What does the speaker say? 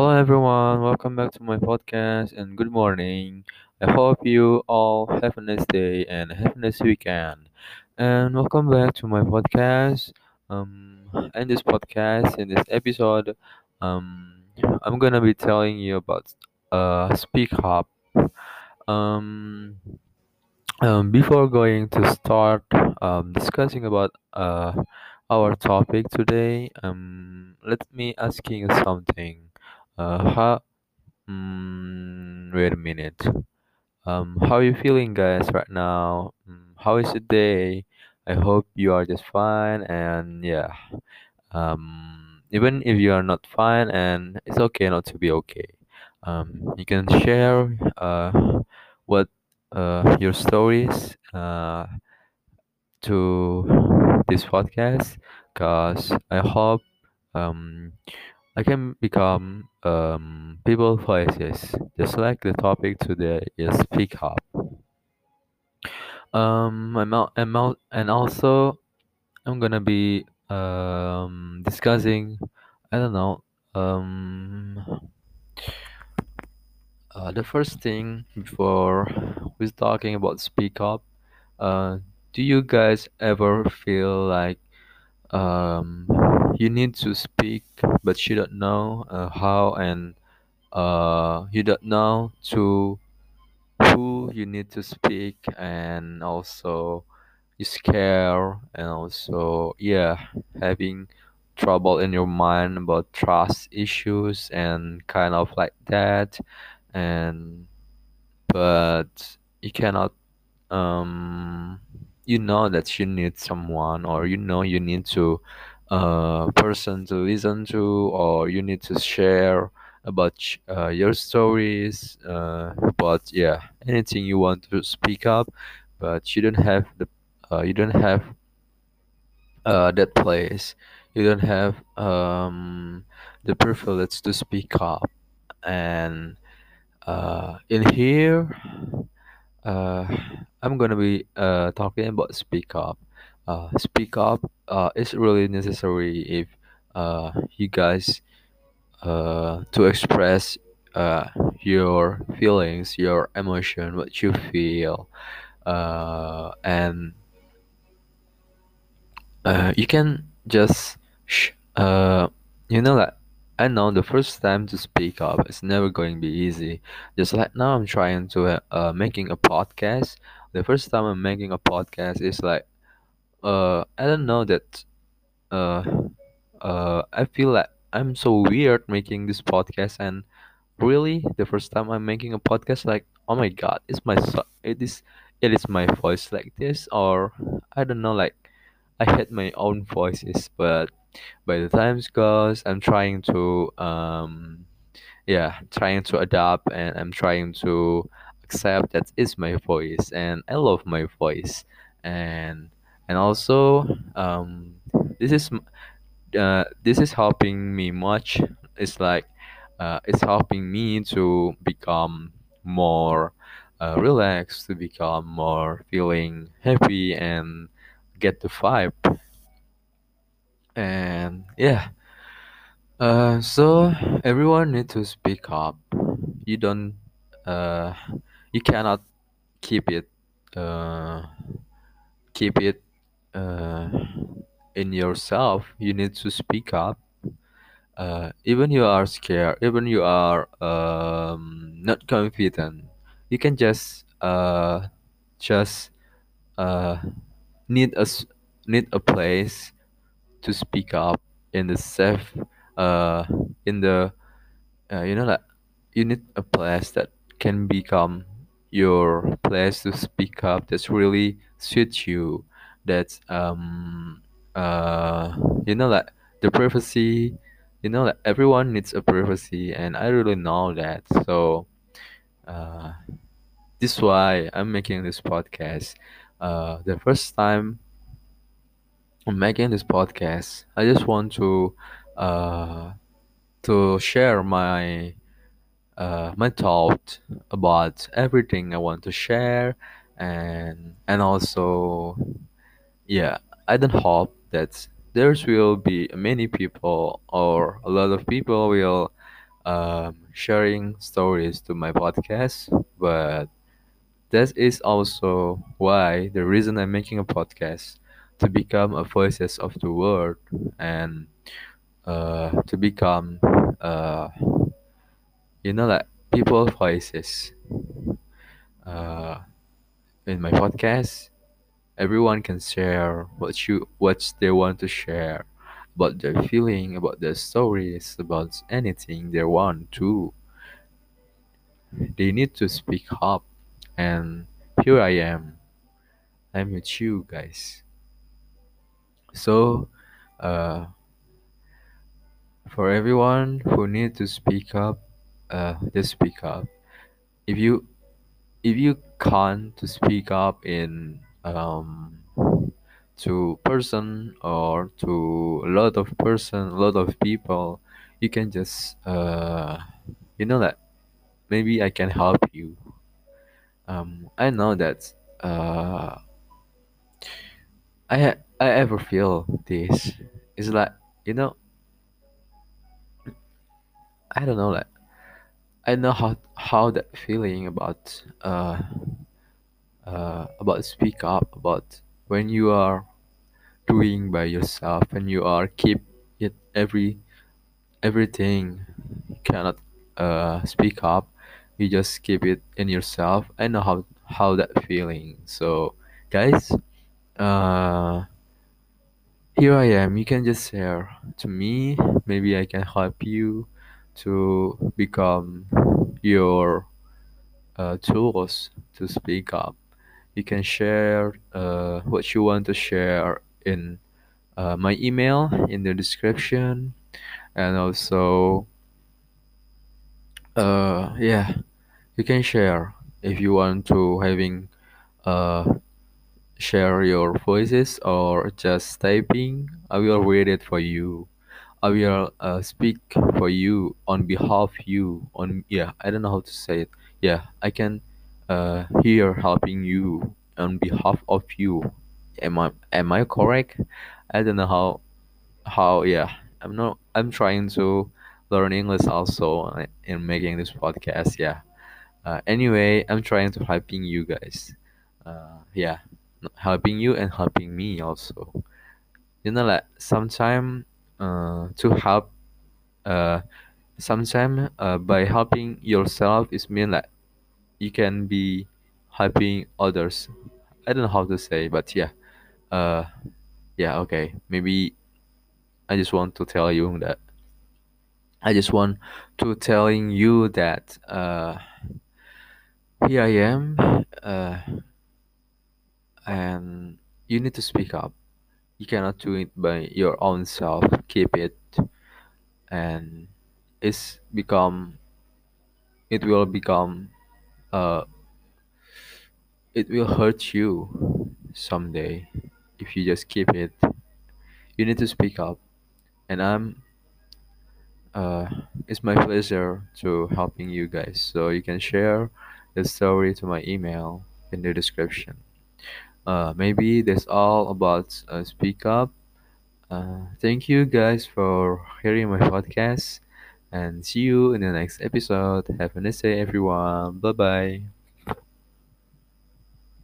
Hello everyone, welcome back to my podcast and good morning. I hope you all have a nice day and have a nice weekend. And welcome back to my podcast. Um, in this podcast, in this episode, um, I'm gonna be telling you about uh Speak Up. Um, um, before going to start um discussing about uh our topic today, um, let me asking you something. Uh, how Mm, wait a minute. Um, how are you feeling, guys, right now? Mm, how is the day? I hope you are just fine, and yeah. Um, even if you are not fine, and it's okay not to be okay. Um, you can share uh what uh your stories uh to this podcast, cause I hope um I can become um, people voices, just like the topic today is speak up. Um, I'm al- I'm al- and also I'm gonna be um, discussing, I don't know, um, uh, the first thing before we're talking about speak up. Uh, do you guys ever feel like um, you need to speak, but you don't know uh, how and uh, you don't know to who you need to speak and also you scare and also yeah having trouble in your mind about trust issues and kind of like that. And but you cannot um you know that you need someone or you know you need to uh person to listen to or you need to share about uh, your stories uh but yeah anything you want to speak up but you don't have the uh, you don't have uh that place. You don't have um the privilege to speak up. And uh in here uh, I'm gonna be uh, talking about speak up. Uh, speak up uh, is really necessary if uh, you guys uh, to express uh, your feelings, your emotion, what you feel, uh, and uh, you can just sh- uh, you know that I know the first time to speak up is never going to be easy. Just like now, I'm trying to uh, making a podcast. The first time I'm making a podcast is like uh I don't know that uh uh I feel like I'm so weird making this podcast and really the first time I'm making a podcast like oh my god is my so- it is it is my voice like this or I don't know like I hate my own voices but by the times goes I'm trying to um yeah trying to adapt and i'm trying to accept that is my voice and i love my voice. And and also um this is uh, this is helping me much. It's like uh, it's helping me to become more uh, relaxed to become more feeling happy and get the vibe and yeah. Uh, so everyone need to speak up. You don't uh, you cannot keep it uh, keep it uh, in yourself. You need to speak up. Uh, even you are scared even you are um, not confident you can just uh, just uh, need a need a place to speak up in the safe uh, in the uh, you know like you need a place that can become your place to speak up that's really suits you that's um uh you know like the privacy you know that everyone needs a privacy and i really know that so uh this is why i'm making this podcast uh the first time making this podcast. I just want to uh to share my uh, my thought about everything I want to share, and and also yeah, I don't hope that there's will be many people or a lot of people will um, sharing stories to my podcast, but that is also why the reason I'm making a podcast to become a voices of the world and uh, to become uh, you know like people voices. Uh, in my podcast everyone can share what you what they want to share about their feeling about their stories about anything they want to. They need to speak up and here i am. I'm with you guys so uh, for everyone who need to speak up uh, just speak up. If you if you can't to speak up in um to person or to a lot of person a lot of people you can just uh you know that maybe i can help you. Um i know that uh i i ever feel this. It's like you know i don't know like i know how how that feeling about uh uh about speak up about when you are doing by yourself and you are keep it every everything you cannot uh speak up. You just keep it in yourself. I know how how that feeling. So guys uh here i am. You can just share to me. Maybe i can help you to become your uh, tools to speak up. You can share uh, what you want to share in uh, my email in the description. And also uh yeah you can share if you want to having uh share your voices or just typing i will read it for you. I will uh, speak for you on behalf of you on yeah i don't know how to say it. Yeah i can uh here helping you on behalf of you. Am i am i correct? I don't know how how yeah. I'm not i'm trying to learn english also in making this podcast yeah. Uh, anyway i'm trying to helping you guys. Uh, yeah helping you and helping me also. You know like sometimes uh, to help uh, sometime uh, by helping yourself is mean like you can be helping others. I don't know how to say but yeah. Uh yeah okay. Maybe i just want to tell you that. I just want to telling you that uh, here I am, uh, and you need to speak up. You cannot do it by your own self. Keep it, and it's become. It will become. Uh, it will hurt you someday if you just keep it. You need to speak up, and I'm. Uh, it's my pleasure to helping you guys. So you can share the story to my email in the description. Uh, maybe that's all about uh, Speak Up. Uh, thank you guys for hearing my podcast and see you in the next episode. Have a nice day, everyone. Bye bye.